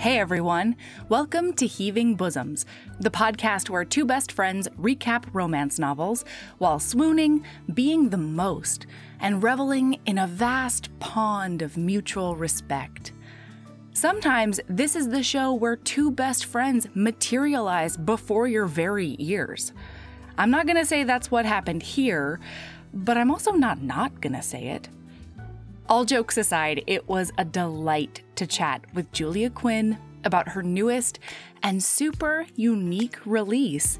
Hey everyone, welcome to Heaving Bosoms, the podcast where two best friends recap romance novels while swooning, being the most, and reveling in a vast pond of mutual respect. Sometimes this is the show where two best friends materialize before your very ears. I'm not gonna say that's what happened here, but I'm also not not gonna say it. All jokes aside, it was a delight to chat with Julia Quinn about her newest and super unique release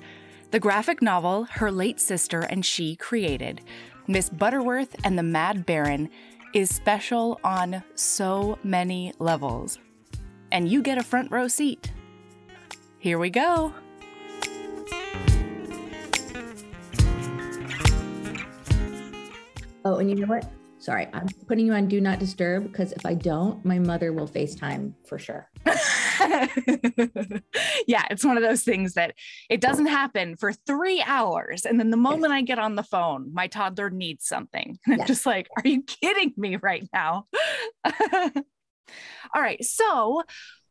the graphic novel her late sister and she created. Miss Butterworth and the Mad Baron is special on so many levels. And you get a front row seat. Here we go. Oh, and you know what? Sorry, I'm putting you on do not disturb because if I don't, my mother will FaceTime for sure. yeah, it's one of those things that it doesn't happen for three hours. And then the moment yes. I get on the phone, my toddler needs something. And yes. I'm just like, are you kidding me right now? All right. So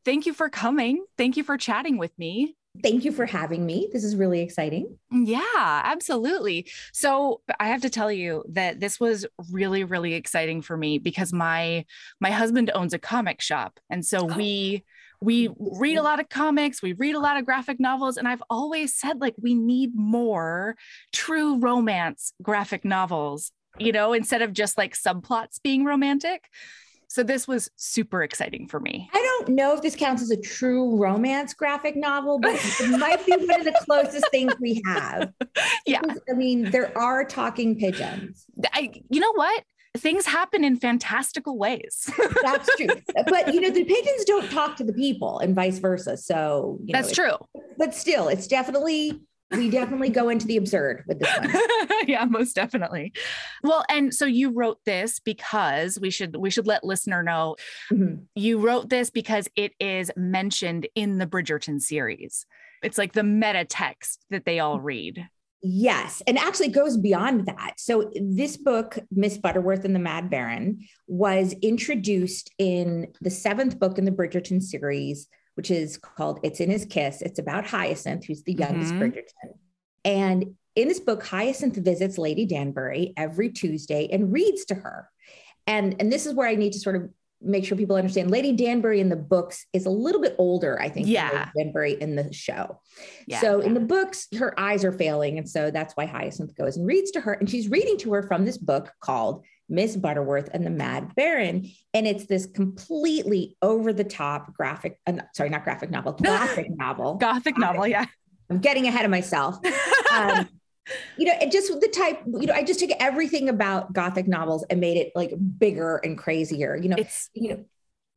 thank you for coming. Thank you for chatting with me. Thank you for having me. This is really exciting. Yeah, absolutely. So, I have to tell you that this was really really exciting for me because my my husband owns a comic shop and so oh. we we oh, read a lot of comics, we read a lot of graphic novels and I've always said like we need more true romance graphic novels, you know, instead of just like subplots being romantic. So this was super exciting for me. I don't know if this counts as a true romance graphic novel, but it might be one of the closest things we have. Yeah. Because, I mean, there are talking pigeons. I you know what? Things happen in fantastical ways. That's true. But you know, the pigeons don't talk to the people and vice versa. So you know, That's true. But still, it's definitely we definitely go into the absurd with this one. yeah, most definitely. Well, and so you wrote this because we should we should let listener know mm-hmm. you wrote this because it is mentioned in the Bridgerton series. It's like the meta text that they all read. Yes. And actually goes beyond that. So, this book, Miss Butterworth and the Mad Baron, was introduced in the seventh book in the Bridgerton series which is called It's in His Kiss. It's about Hyacinth, who's the youngest mm-hmm. Bridgerton. And in this book, Hyacinth visits Lady Danbury every Tuesday and reads to her. And, and this is where I need to sort of make sure people understand Lady Danbury in the books is a little bit older, I think, yeah. Danbury in the show. Yeah. So in the books, her eyes are failing. And so that's why Hyacinth goes and reads to her. And she's reading to her from this book called Miss Butterworth and the Mad Baron. And it's this completely over the top graphic, uh, sorry, not graphic novel, gothic novel. Gothic novel, yeah. I'm getting ahead of myself. Um, you know, it just the type, you know, I just took everything about Gothic novels and made it like bigger and crazier. You know, it's, you know,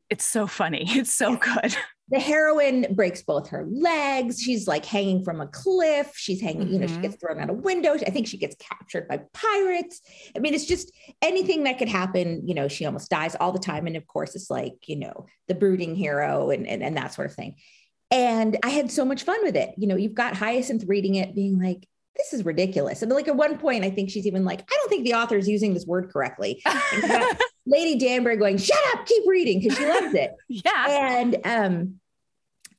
it's so funny. It's so good the heroine breaks both her legs. She's like hanging from a cliff. She's hanging, mm-hmm. you know, she mm-hmm. gets thrown out a window. I think she gets captured by pirates. I mean, it's just anything that could happen. You know, she almost dies all the time. And of course, it's like, you know, the brooding hero and, and, and that sort of thing. And I had so much fun with it. You know, you've got Hyacinth reading it, being like, this is ridiculous. And like at one point, I think she's even like, I don't think the author is using this word correctly. Lady Danbury going, shut up, keep reading because she loves it. yeah. And um,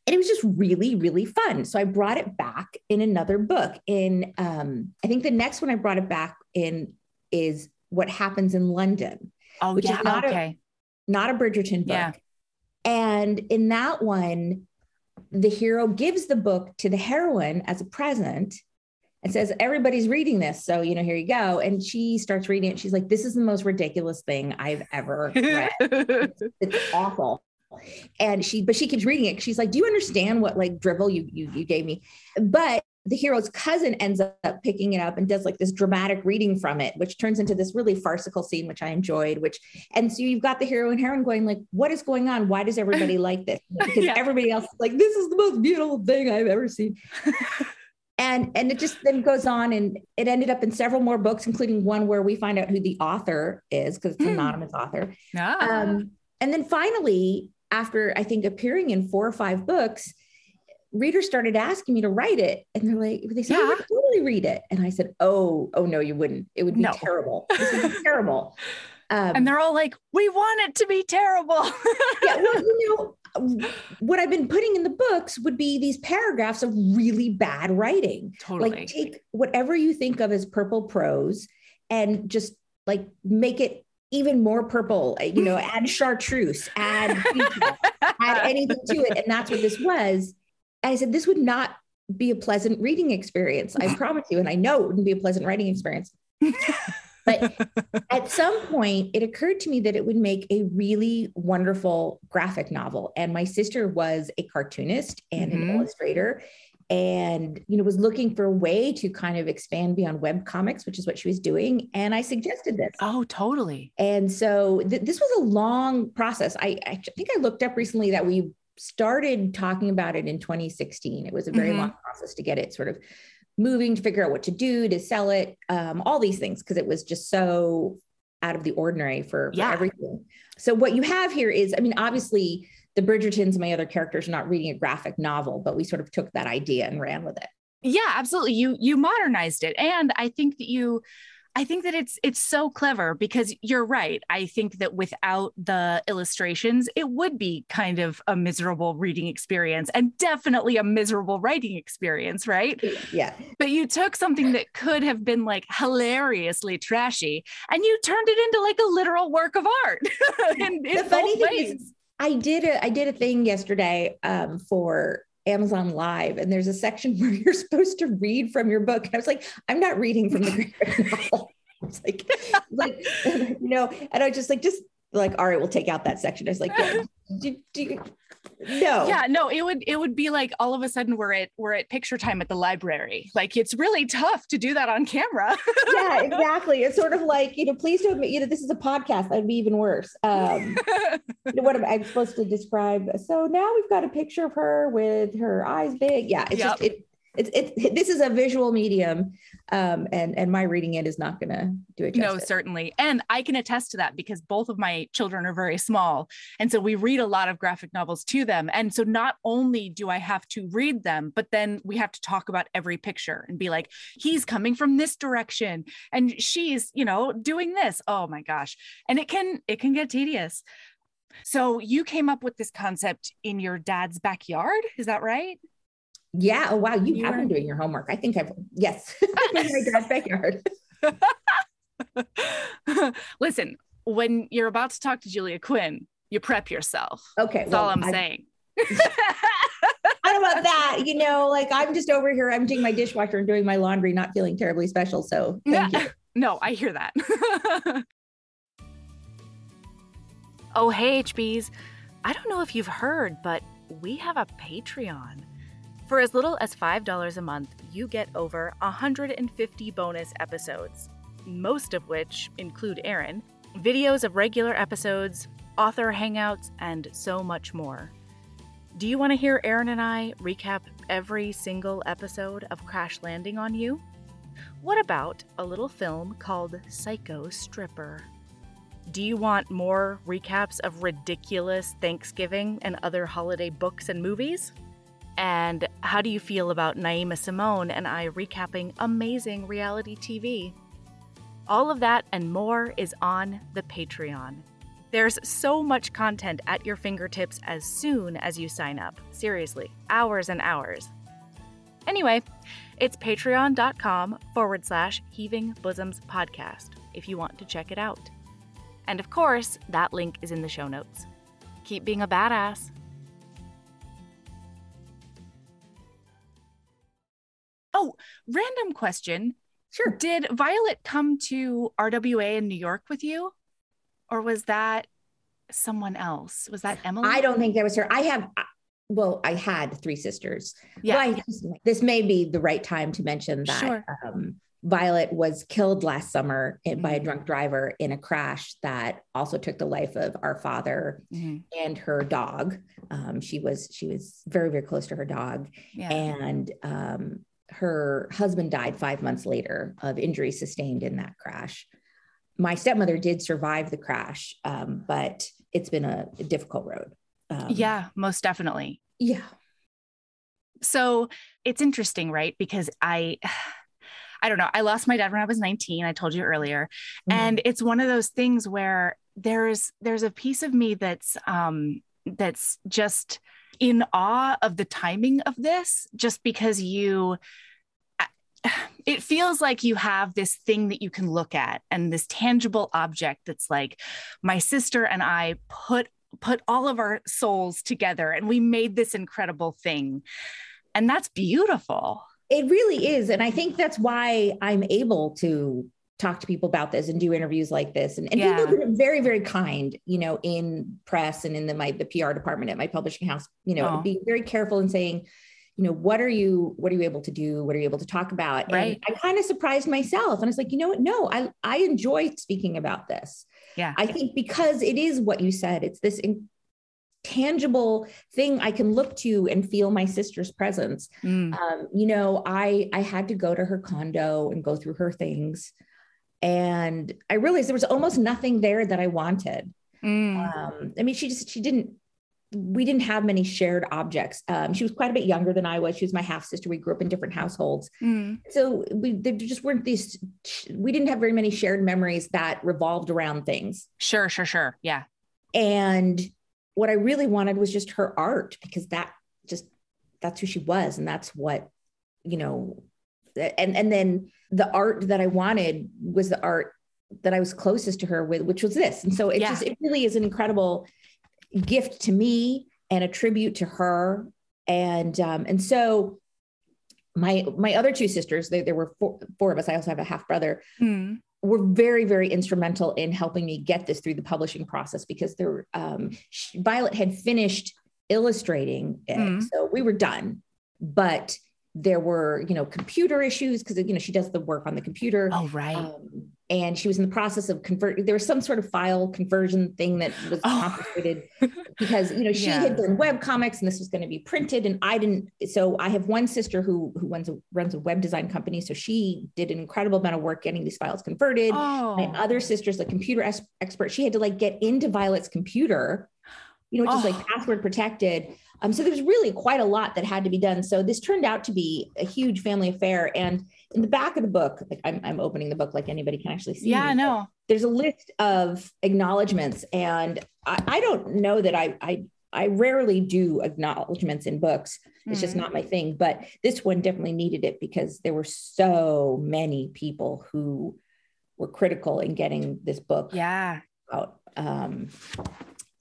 and it was just really really fun so i brought it back in another book in um, i think the next one i brought it back in is what happens in london oh which yeah is not okay a, not a bridgerton book yeah. and in that one the hero gives the book to the heroine as a present and says everybody's reading this so you know here you go. And she starts reading it she's like this is the most ridiculous thing i've ever read. It's, it's awful. And she but she keeps reading it she's like do you understand what like dribble you you, you gave me? But the hero's cousin ends up picking it up and does like this dramatic reading from it which turns into this really farcical scene which i enjoyed which and so you've got the hero and heroine going like what is going on? Why does everybody like this? Because yeah. everybody else is like this is the most beautiful thing i've ever seen and and it just then goes on and it ended up in several more books including one where we find out who the author is because it's an mm. anonymous author ah. um, and then finally after I think appearing in four or five books, readers started asking me to write it. And they're like, they said, yeah. I would totally read it. And I said, Oh, oh no, you wouldn't. It would be no. terrible. This would be terrible. Um, and they're all like, we want it to be terrible. yeah, well, you know, what I've been putting in the books would be these paragraphs of really bad writing. Totally. Like take whatever you think of as purple prose and just like make it even more purple, uh, you know, add chartreuse, add, add anything to it. And that's what this was. And I said, this would not be a pleasant reading experience. I promise you. And I know it wouldn't be a pleasant writing experience. but at some point, it occurred to me that it would make a really wonderful graphic novel. And my sister was a cartoonist and mm-hmm. an illustrator and you know was looking for a way to kind of expand beyond web comics which is what she was doing and i suggested this oh totally and so th- this was a long process I, I think i looked up recently that we started talking about it in 2016 it was a very mm-hmm. long process to get it sort of moving to figure out what to do to sell it um, all these things because it was just so out of the ordinary for, yeah. for everything. So what you have here is i mean obviously the bridgertons and my other characters are not reading a graphic novel but we sort of took that idea and ran with it. Yeah absolutely. You you modernized it. And i think that you I think that it's it's so clever because you're right. I think that without the illustrations, it would be kind of a miserable reading experience and definitely a miserable writing experience, right? Yeah. But you took something that could have been like hilariously trashy and you turned it into like a literal work of art. in, in the funny thing ways. is I did a I did a thing yesterday um, for Amazon Live, and there's a section where you're supposed to read from your book. And I was like, I'm not reading from the graphic novel. It's like, like, you know, and I was just like, just like, all right, we'll take out that section. I was like, yeah, do, do, no. Yeah no it would it would be like all of a sudden we're at we're at picture time at the library. Like it's really tough to do that on camera. Yeah exactly. It's sort of like you know please don't you know this is a podcast. That'd be even worse. Um you know, what am i supposed to describe? So now we've got a picture of her with her eyes big. Yeah it's yep. just it it's it, this is a visual medium um, and and my reading it is not going to do it no certainly. And i can attest to that because both of my children are very small. And so we read a lot of graphic novels to them. And so not only do i have to read them but then we have to talk about every picture and be like he's coming from this direction and she's you know doing this. Oh my gosh. And it can it can get tedious. So you came up with this concept in your dad's backyard? Is that right yeah. Oh, wow. You, you have were... been doing your homework. I think I've, yes, my dad's backyard. Listen, when you're about to talk to Julia Quinn, you prep yourself. Okay. That's well, all I'm I, saying. I don't about that. You know, like I'm just over here emptying my dishwasher and doing my laundry, not feeling terribly special. So thank you. No, I hear that. oh, hey, HBs. I don't know if you've heard, but we have a Patreon. For as little as $5 a month, you get over 150 bonus episodes, most of which include Aaron, videos of regular episodes, author hangouts, and so much more. Do you want to hear Aaron and I recap every single episode of Crash Landing on You? What about a little film called Psycho Stripper? Do you want more recaps of ridiculous Thanksgiving and other holiday books and movies? And how do you feel about Naima Simone and I recapping amazing reality TV? All of that and more is on the Patreon. There's so much content at your fingertips as soon as you sign up. Seriously, hours and hours. Anyway, it's patreon.com forward slash heaving bosoms podcast if you want to check it out. And of course, that link is in the show notes. Keep being a badass. Oh, random question. Sure. Did Violet come to RWA in New York with you? Or was that someone else? Was that Emily? I don't think that was her. I have, well, I had three sisters. Yeah. Well, I, this may be the right time to mention that sure. um, Violet was killed last summer mm-hmm. by a mm-hmm. drunk driver in a crash that also took the life of our father mm-hmm. and her dog. Um, she was she was very very close to her dog, yeah. and um, her husband died five months later of injuries sustained in that crash. My stepmother did survive the crash, um, but it's been a, a difficult road. Um, yeah, most definitely. Yeah. So it's interesting, right? Because I, I don't know. I lost my dad when I was 19. I told you earlier, mm-hmm. and it's one of those things where there's there's a piece of me that's um that's just in awe of the timing of this just because you it feels like you have this thing that you can look at and this tangible object that's like my sister and I put put all of our souls together and we made this incredible thing. And that's beautiful. It really is. And i think that's why i'm able to talk to people about this and do interviews like this. And, and yeah. people have been very, very kind, you know, in press and in the my the PR department at my publishing house, you know, oh. being very careful and saying, you know, what are you, what are you able to do? What are you able to talk about? Right. And I kind of surprised myself. And I was like, you know what? No, I I enjoy speaking about this. Yeah. I think because it is what you said, it's this in, tangible thing I can look to and feel my sister's presence. Mm. Um, you know, I I had to go to her condo and go through her things and I realized there was almost nothing there that I wanted. Mm. Um, I mean, she just she didn't. We didn't have many shared objects. Um, she was quite a bit younger than I was. She was my half sister. We grew up in different households, mm. so we there just weren't these. We didn't have very many shared memories that revolved around things. Sure, sure, sure. Yeah. And what I really wanted was just her art because that just that's who she was, and that's what you know. And and then the art that I wanted was the art that I was closest to her with, which was this. And so it yeah. just, it really is an incredible gift to me and a tribute to her. And, um, and so my, my other two sisters, they, there were four, four of us. I also have a half brother. Mm. Were very, very instrumental in helping me get this through the publishing process because there, um, Violet had finished illustrating it, mm. so we were done. But there were you know computer issues because you know she does the work on the computer oh right um, and she was in the process of converting there was some sort of file conversion thing that was oh. complicated because you know she yeah. had done web comics and this was going to be printed and i didn't so i have one sister who who runs a runs a web design company so she did an incredible amount of work getting these files converted oh. my other sister's a computer es- expert she had to like get into violet's computer you know, which oh. is like password protected um, so there's really quite a lot that had to be done. So this turned out to be a huge family affair. And in the back of the book, like I'm, I'm opening the book like anybody can actually see. Yeah, no. There's a list of acknowledgments, and I, I don't know that I, I I rarely do acknowledgments in books. It's mm just not my thing. But this one definitely needed it because there were so many people who were critical in getting this book yeah out. Um,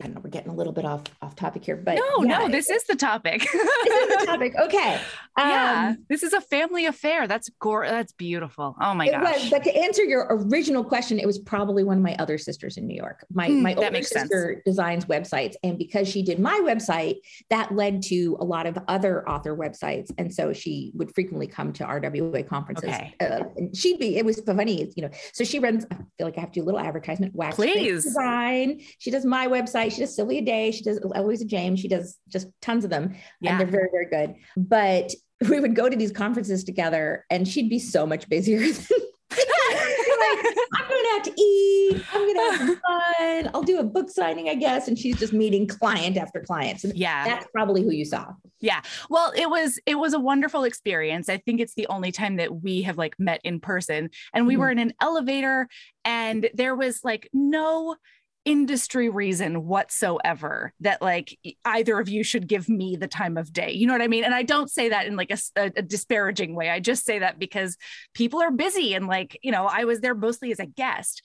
I don't know, we're getting a little bit off off topic here, but no, yeah, no, this is the topic. this is the topic. Okay. Um, yeah, this is a family affair. That's gore. That's beautiful. Oh my gosh. Was, but to answer your original question, it was probably one of my other sisters in New York. My mm, my older sister sense. designs websites, and because she did my website, that led to a lot of other author websites, and so she would frequently come to RWA conferences. Okay. Uh, and she'd be. It was funny, you know. So she runs. I feel like I have to do a little advertisement. Wax Please design. She does my website. She does Sylvia Day. She does Eloisa James. She does just tons of them, yeah. and they're very very good. But we would go to these conferences together and she'd be so much busier than like, I'm gonna have to eat. I'm gonna have fun. I'll do a book signing, I guess. And she's just meeting client after client. And yeah, that's probably who you saw. Yeah. Well, it was it was a wonderful experience. I think it's the only time that we have like met in person. And we mm-hmm. were in an elevator, and there was like no industry reason whatsoever that like either of you should give me the time of day. You know what I mean? And I don't say that in like a, a, disparaging way. I just say that because people are busy and like, you know, I was there mostly as a guest.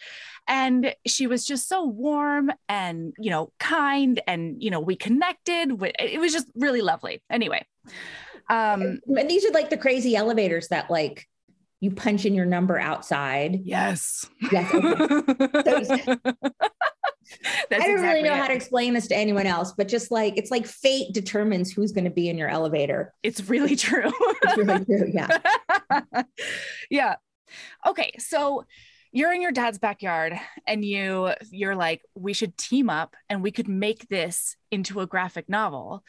And she was just so warm and, you know, kind and, you know, we connected. It was just really lovely. Anyway. Um and these are like the crazy elevators that like you punch in your number outside. Yes. Yes. Okay. I don't exactly really know it. how to explain this to anyone else, but just like it's like fate determines who's going to be in your elevator. It's really true. it's really true. Yeah. yeah. Okay. So you're in your dad's backyard and you you're like we should team up and we could make this into a graphic novel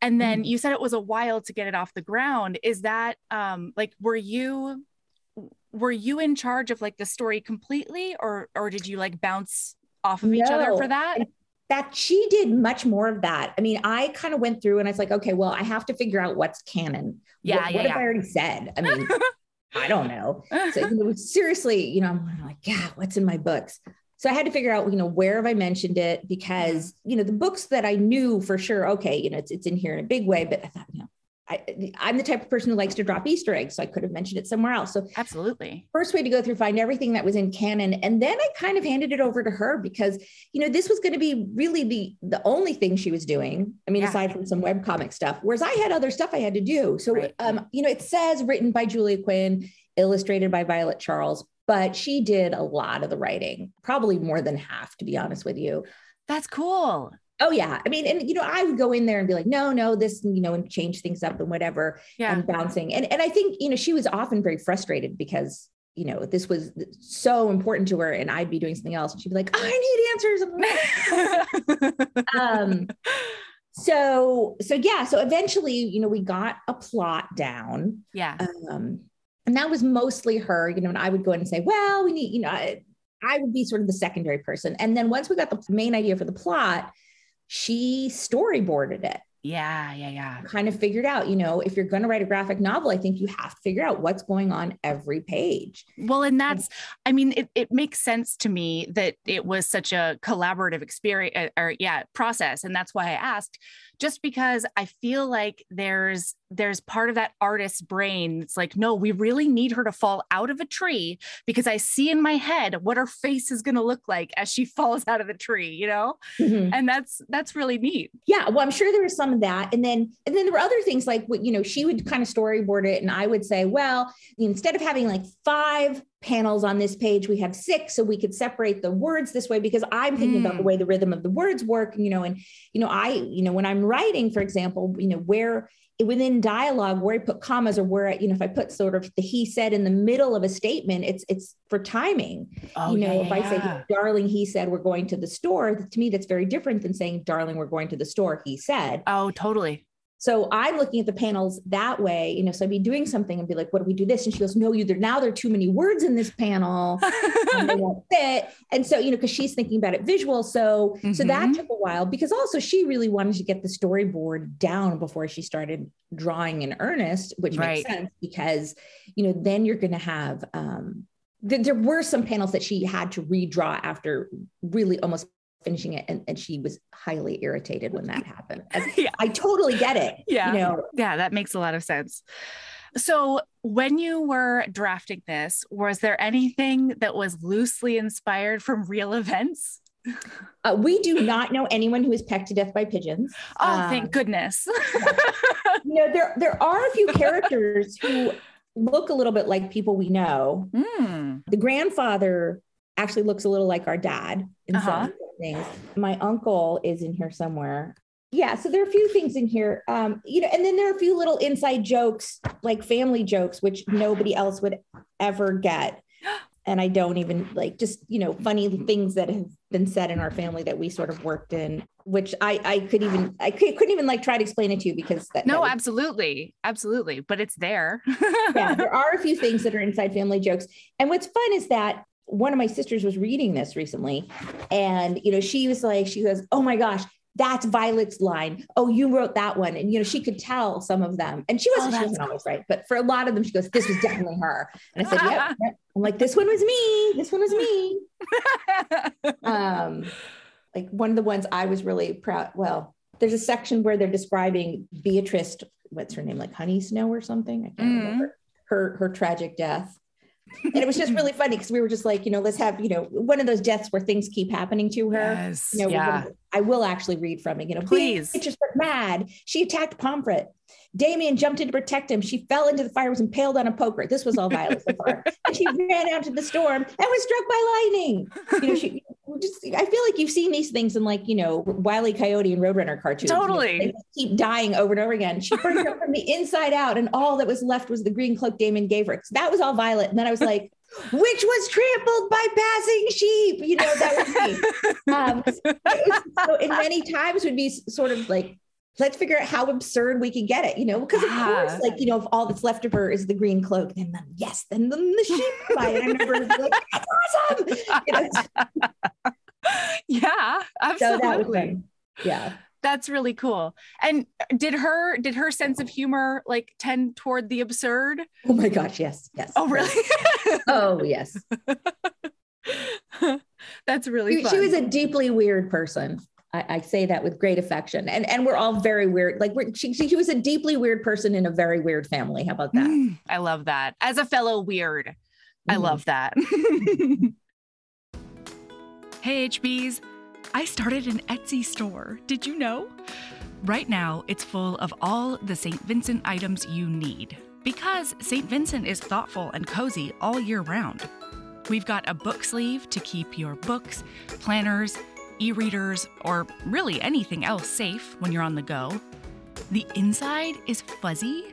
and then mm. you said it was a while to get it off the ground is that um like were you were you in charge of like the story completely or or did you like bounce off of no. each other for that? That she did much more of that. I mean, I kind of went through and I was like, okay, well, I have to figure out what's canon. Yeah. What, yeah, what yeah. have I already said? I mean, I don't know. So seriously, you know, I'm like, yeah, what's in my books? so I had to figure out, you know, where have I mentioned it? Because, mm-hmm. you know, the books that I knew for sure, okay, you know, it's, it's in here in a big way, but I thought, you know, I, I'm the type of person who likes to drop Easter eggs, so I could have mentioned it somewhere else. So absolutely, first way to go through find everything that was in canon, and then I kind of handed it over to her because you know this was going to be really the the only thing she was doing. I mean, yeah. aside from some web comic stuff, whereas I had other stuff I had to do. So right. um, you know, it says written by Julia Quinn, illustrated by Violet Charles, but she did a lot of the writing, probably more than half, to be honest with you. That's cool. Oh yeah. I mean, and you know, I would go in there and be like, no, no, this, you know, and change things up and whatever. Yeah. And bouncing. And and I think, you know, she was often very frustrated because, you know, this was so important to her and I'd be doing something else. And she'd be like, I need answers. um so so yeah. So eventually, you know, we got a plot down. Yeah. Um, and that was mostly her, you know, and I would go in and say, well, we need, you know, I, I would be sort of the secondary person. And then once we got the main idea for the plot, she storyboarded it. Yeah, yeah, yeah. Kind of figured out, you know, if you're going to write a graphic novel, I think you have to figure out what's going on every page. Well, and that's, I mean, it, it makes sense to me that it was such a collaborative experience uh, or, yeah, process. And that's why I asked, just because I feel like there's there's part of that artist's brain it's like no we really need her to fall out of a tree because i see in my head what her face is going to look like as she falls out of the tree you know? Mm-hmm. and that's that's really neat. Yeah well i'm sure there was some of that. And then and then there were other things like what you know she would kind of storyboard it and i would say well instead of having like five panels on this page we have six so we could separate the words this way because i'm thinking mm. about the mm. way the rhythm of the words work you know and you know i you know when i'm writing for example you know where within dialogue where I put commas or where I, you know if I put sort of the he said in the middle of a statement, it's it's for timing. Oh, you know, yeah, if. I say, "Darling," he said, "We're going to the store." To me, that's very different than saying, "Darling, we're going to the store." He said. Oh, totally. So I'm looking at the panels that way, you know. So I'd be doing something and be like, "What do we do this?" And she goes, "No, you there now. There are too many words in this panel, and they won't fit." And so, you know, because she's thinking about it visual, so mm-hmm. so that mm-hmm. took a while because also she really wanted to get the storyboard down before she started drawing in earnest, which right. makes sense because you know then you're going to have um, there were some panels that she had to redraw after really almost finishing it and, and she was highly irritated when that happened yeah. i totally get it yeah you know yeah that makes a lot of sense so when you were drafting this was there anything that was loosely inspired from real events uh, we do not know anyone who is pecked to death by pigeons. Oh, um, thank goodness. you know, there there are a few characters who look a little bit like people we know. Mm. The grandfather actually looks a little like our dad in uh-huh. some things. My uncle is in here somewhere. Yeah, so there are a few things in here. Um, you know, and then there are a few little inside jokes, like family jokes, which nobody else would ever get. And I don't even like just, you know, funny things that have been said in our family that we sort of worked in, which I I could even I could, not even like try to explain it to you because that No, that absolutely. Absolutely, but it's there. yeah, there are a few things that are inside family jokes. And what's fun is that one of my sisters was reading this recently and you know she was like she goes oh my gosh that's Violet's line. Oh, you wrote that one. And, you know, she could tell some of them. And she wasn't, oh, she wasn't always right. But for a lot of them, she goes, this was definitely her. And I said, yep. yep. I'm like, this one was me. This one was me. um, like one of the ones I was really proud. Well, there's a section where they're describing Beatrice, what's her name? Like Honey Snow or something. I can't mm-hmm. remember her, her tragic death and it was just really funny because we were just like, you know, let's have, you know, one of those deaths where things keep happening to her. Yes. You know, yeah. I will actually read from it. You know, please. Just mad. She attacked Pomfret. Damien jumped in to protect him. She fell into the fire, was impaled on a poker. This was all Violet so far. and she ran out to the storm and was struck by lightning. You know, she just I feel like you've seen these things in like, you know, Wiley Coyote and Roadrunner cartoons. Totally. You know, keep dying over and over again. She burned up from the inside out, and all that was left was the green cloak Damon gave her. So that was all Violet. And then I was like, which was trampled by passing sheep. You know, that was me. Um, so, and many times would be sort of like let's figure out how absurd we can get it, you know, because of course, like, you know, if all that's left of her is the green cloak, then, then yes, then, then the sheep buy it. I remember like, that's awesome. You know, yeah, absolutely. So yeah. That's really cool. And uh, did her did her sense of humor like tend toward the absurd? Oh my gosh, yes. Yes. Oh really? oh yes. That's really she, she, was a deeply weird person. I, I, say that with great affection. And and we're all very weird. Like we're, she, she was a deeply weird person in a very weird family. How about that? Mm, I love that. As a fellow weird, mm-hmm. I love that. hey, HBs. I started an Etsy store. Did you know? Right now, it's full of all the St. Vincent items you need because St. Vincent is thoughtful and cozy all year round. We've got a book sleeve to keep your books, planners, e readers, or really anything else safe when you're on the go. The inside is fuzzy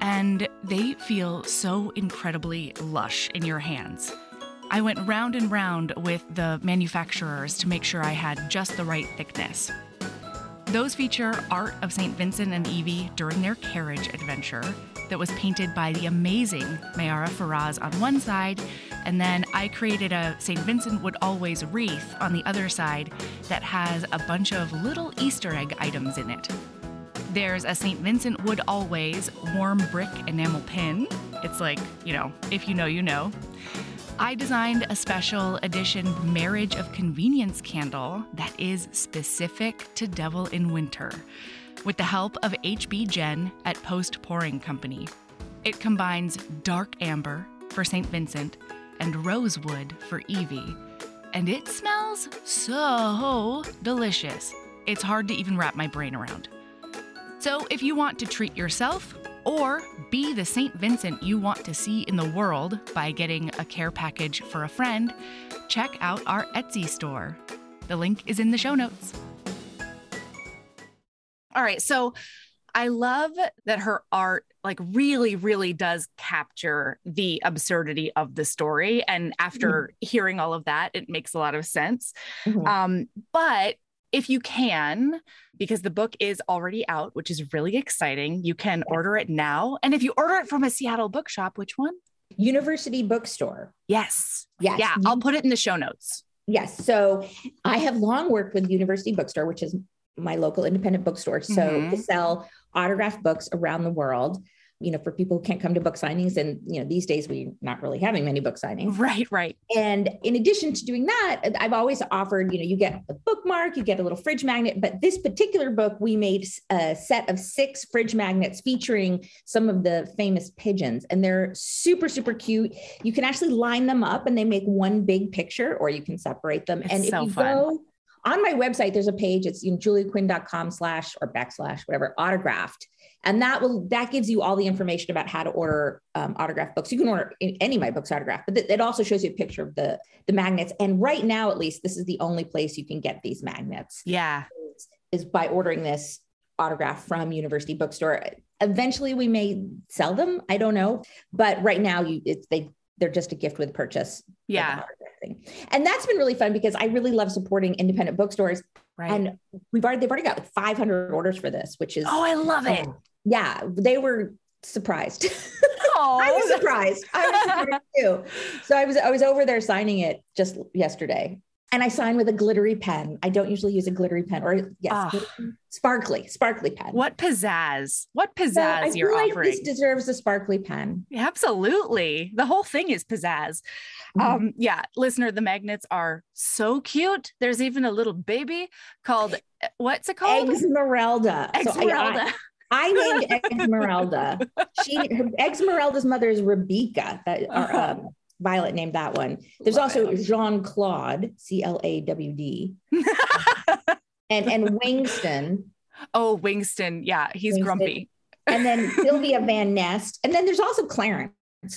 and they feel so incredibly lush in your hands. I went round and round with the manufacturers to make sure I had just the right thickness. Those feature art of St. Vincent and Evie during their carriage adventure that was painted by the amazing Mayara Faraz on one side, and then I created a St. Vincent Would Always wreath on the other side that has a bunch of little Easter egg items in it. There's a St. Vincent Would Always warm brick enamel pin. It's like, you know, if you know, you know. I designed a special edition Marriage of Convenience candle that is specific to Devil in Winter with the help of HB Jen at Post Pouring Company. It combines dark amber for St. Vincent and rosewood for Evie, and it smells so delicious. It's hard to even wrap my brain around. So, if you want to treat yourself or be the St. Vincent you want to see in the world by getting a care package for a friend, check out our Etsy store. The link is in the show notes. All right. So I love that her art like really really does capture the absurdity of the story. And after mm-hmm. hearing all of that it makes a lot of sense. Mm-hmm. um, but if you can because the book is already out which is really exciting you can order it now. And if you order it from a seattle bookshop which one? University bookstore. Yes. Yes. Yeah i'll put it in the show notes. Yes. So i have long worked with university bookstore which is my local independent bookstore. So mm-hmm. to sell autographed books around the world you know, for people who can't come to book signings. And, you know, these days we're not really having many book signings. Right, right. And in addition to doing that, I've always offered, you know, you get a bookmark, you get a little fridge magnet. But this particular book, we made a set of six fridge magnets featuring some of the famous pigeons. And they're super, super cute. You can actually line them up and they make one big picture, or you can separate them. It's and so if you fun. go, on my website, there's a page, it's you know, juliaquinn.com slash or backslash, whatever, autographed. And that will, that gives you all the information about how to order um, autographed books. You can order any of my books autographed, but th- it also shows you a picture of the, the magnets. And right now, at least, this is the only place you can get these magnets. Yeah. Is, is by ordering this autograph from University Bookstore. Eventually, we may sell them. I don't know, but right now, you it's they they're just a gift with purchase. Yeah. And that's been really fun because I really love supporting independent bookstores. Right. And we've already they've already got like 500 orders for this, which is oh, I love it. Oh, yeah, they were surprised. I was surprised. I was surprised too. So I was I was over there signing it just yesterday and I sign with a glittery pen. I don't usually use a glittery pen, or yes, oh. sparkly, sparkly pen. What pizzazz! What pizzazz so I you're feel like offering? This deserves a sparkly pen. Absolutely, the whole thing is pizzazz. Mm-hmm. Um, yeah, listener, the magnets are so cute. There's even a little baby called what's it called? Esmeralda. Esmeralda. So I, named Esmeralda. she, her, Esmeralda's mother is Rebecca. That, um, Violet named that one. There's Love also Jean Claude, C L A W D, and and Wingston. Oh, Wingston, yeah, he's Wingston. grumpy. and then Sylvia Van Nest, and then there's also Clarence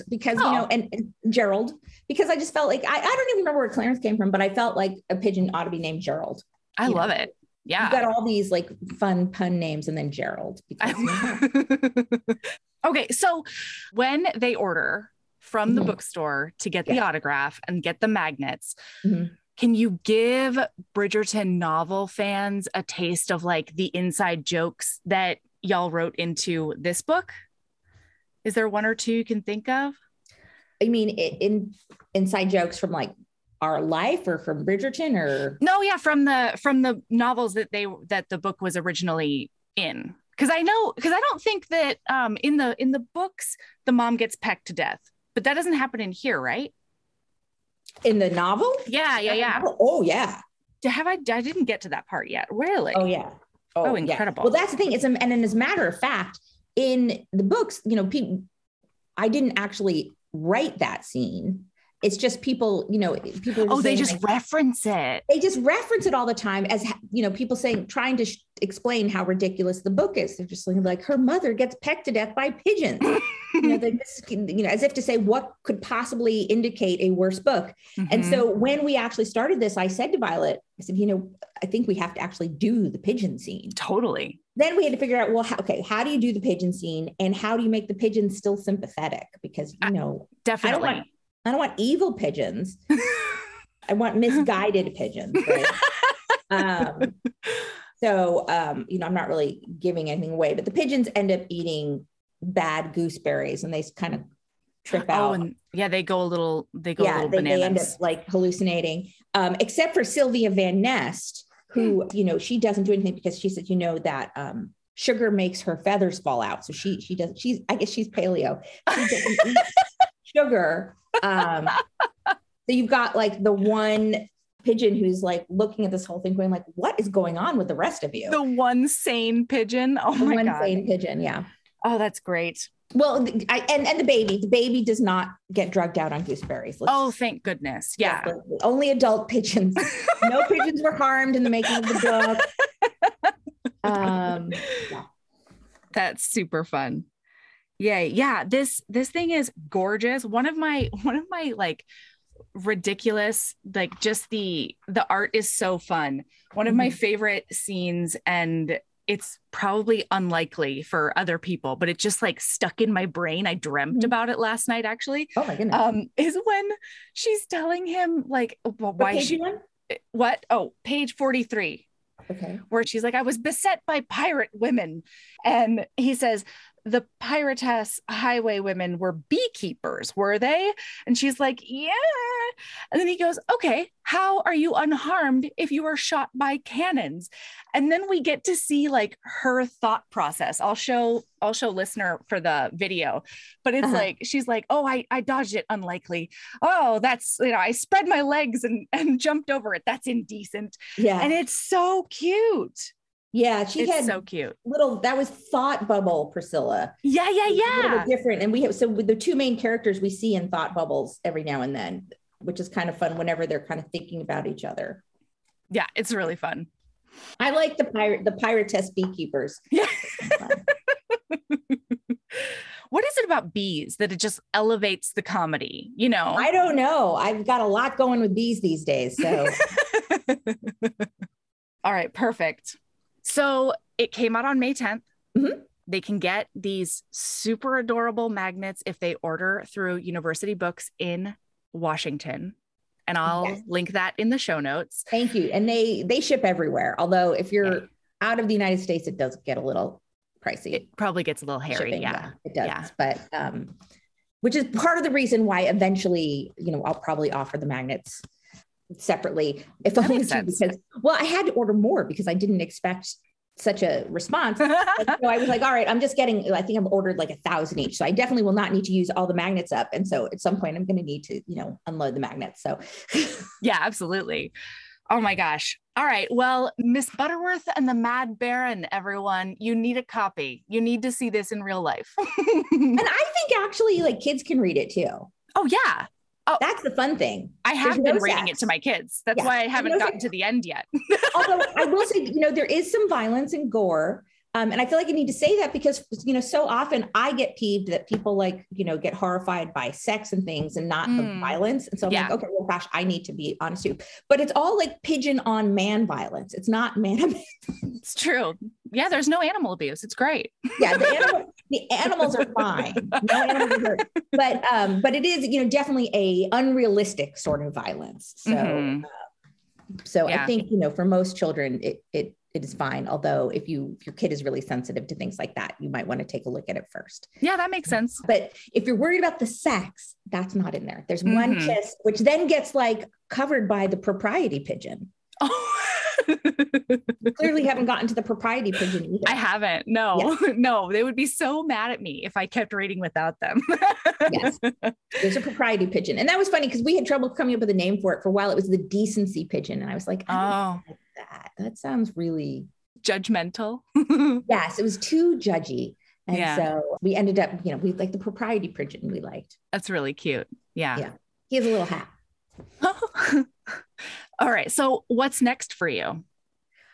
because oh. you know, oh. and, and, Gerald because I just felt like I, I don't even remember where Clarence came from, but I felt like a pigeon ought to be named Gerald. I love know? it. Yeah, you got all these like fun pun names, and then Gerald. Because, okay, so when they order from the mm-hmm. bookstore to get yeah. the autograph and get the magnets. Mm-hmm. Can you give Bridgerton novel fans a taste of like the inside jokes that y'all wrote into this book? Is there one or two you can think of? I mean, in inside jokes from like our life or from Bridgerton or no, yeah, from the from the novels that they that the book was originally in. Because I know, because I don't think that um, in the in the books the mom gets pecked to death but that doesn't happen in here, right? In the novel? Yeah, yeah, yeah. Oh, oh yeah. Have I? I didn't get to that part yet. Really? Oh yeah. Oh, oh incredible. Yeah. Well, that's the thing. It's a, and as a matter of fact, in the books, you know, people, I didn't actually write that scene it's just people, you know, people. Oh, they just like, reference it. They just reference it all the time as, you know, people saying, trying to sh- explain how ridiculous the book is. They're just like, her mother gets pecked to death by pigeons. you know, they, you know, as if to say, what could possibly indicate a worse book? Mm-hmm. And so mm-hmm. when we actually started this, I said to Violet, I said, you know, I think we have to actually do the pigeon scene. Totally. Then we had to figure out, well, how, okay, how do you do the pigeon scene, and how do you make the pigeon still sympathetic? Because you know, uh, definitely I don't want evil pigeons. I want misguided pigeons. Right? um, so, um, you know, I'm not really giving anything away, but the pigeons end up eating bad gooseberries and they kind of trip oh, out. And yeah, they go a little, they go yeah, a little they, bananas. They end up like hallucinating, um, except for Sylvia Van Nest, who, hmm. you know, she doesn't do anything because she said, you know, that um, sugar makes her feathers fall out. So she, she does, she's, I guess she's paleo. She doesn't eat sugar um, so you've got like the one pigeon who's like looking at this whole thing, going like, "What is going on with the rest of you?" The one sane pigeon. Oh the my one god, sane pigeon. Yeah. Oh, that's great. Well, I, and and the baby, the baby does not get drugged out on gooseberries. Let's, oh, thank goodness. Yeah. Yes, only adult pigeons. no pigeons were harmed in the making of the book. Um, yeah. That's super fun. Yeah, yeah. This this thing is gorgeous. One of my one of my like ridiculous like just the the art is so fun. One of my mm-hmm. favorite scenes and it's probably unlikely for other people, but it just like stuck in my brain. I dreamt mm-hmm. about it last night actually. Oh my goodness. Um is when she's telling him like well, why she eh, what? Oh, page 43. Okay. Where she's like, I was beset by pirate women. And he says, the piratess highway women were beekeepers, were they? And she's like, Yeah. And then he goes, Okay, how are you unharmed if you were shot by cannons? And then we get to see like her thought process. I'll show, I'll show listener for the video, but it's uh-huh. like she's like, Oh, I, I dodged it unlikely. Oh, that's you know, I spread my legs and and jumped over it. That's indecent. Yeah. And it's so cute. Yeah, she it's had so cute. Little that was Thought Bubble Priscilla. Yeah, yeah, yeah. different, and we have so with the two main characters we see in Thought Bubbles every now and then, which is kind of fun whenever they're kind of thinking about each other. Yeah, it's really fun. I like the pirate, the piratess beekeepers. Yeah. what is it about bees that it just elevates the comedy? You know, I don't know. I've got a lot going with bees these days. So, all right, perfect. So it came out on May 10th. Mm-hmm. They can get these super adorable magnets if they order through University Books in Washington. And I'll yes. link that in the show notes. Thank you. And they they ship everywhere. Although if you're okay. out of the United States, it does get a little pricey. It probably gets a little hairy. Shipping, yeah. yeah. It does. Yeah. But um, which is part of the reason why eventually, you know, I'll probably offer the magnets separately if that only because well i had to order more because i didn't expect such a response. So i was like all right i'm just getting i think i've ordered like a thousand each so i definitely will not need to use all the magnets up. And so at some point i'm going to need to you know unload the magnets so. Yeah absolutely. Oh my gosh. All right well miss butterworth and the mad baron everyone you need a copy. You need to see this in real life. And i think actually like kids can read it too. Oh yeah Oh, that's the fun thing. I have There's been no reading sex. it to my kids. That's yeah. why I haven't no gotten sex. to the end yet. Although I will say, you know, there is some violence and gore. Um, and I feel like I need to say that because, you know, so often I get peeved that people like, you know, get horrified by sex and things and not mm. the violence. And so I'm yeah. like, okay, well, gosh, I need to be honest too. But it's all like pigeon on man violence. It's not man. it's true. Yeah, there's no animal abuse. It's great. yeah, the, animal, the animals are fine. No animals hurt. But um, but it is, you know, definitely a unrealistic sort of violence. So mm-hmm. uh, so yeah. I think, you know, for most children, it it it is fine. Although if you if your kid is really sensitive to things like that, you might want to take a look at it first. Yeah, that makes sense. But if you're worried about the sex, that's not in there. There's mm-hmm. one kiss, which then gets like covered by the propriety pigeon. Oh. You clearly haven't gotten to the propriety pigeon either. I haven't. No, yes. no, they would be so mad at me if I kept reading without them. yes. There's a propriety pigeon. And that was funny because we had trouble coming up with a name for it for a while. It was the decency pigeon. And I was like, oh, like that. That sounds really judgmental. yes, it was too judgy. And yeah. so we ended up, you know, we like the propriety pigeon we liked. That's really cute. Yeah. Yeah. He has a little hat. All right. So what's next for you?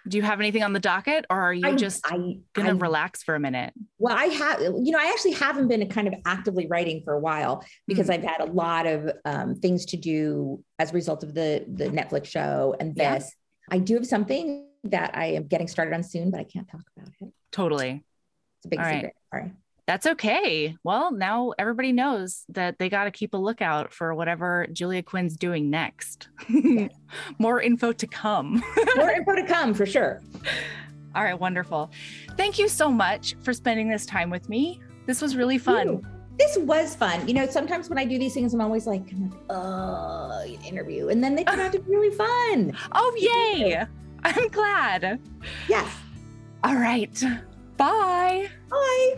Do you have anything on the docket or are you I, just I, gonna I, relax for a minute? Well, I have, you know, I actually haven't been kind of actively writing for a while because mm-hmm. I've had a lot of um, things to do as a result of the the Netflix show and this. I do have something that I am getting started on soon, but I can't talk about it. Totally. It's a big All secret. Right. Sorry. That's okay. Well, now everybody knows that they got to keep a lookout for whatever Julia Quinn's doing next. More info to come. More info to come for sure. All right, wonderful. Thank you so much for spending this time with me. This was really fun. Ooh, this was fun. You know, sometimes when I do these things, I'm always like, I'm like, oh, interview. And then they turn out to be really fun. Oh, yay. I'm glad. Yes. All right. Bye. Bye.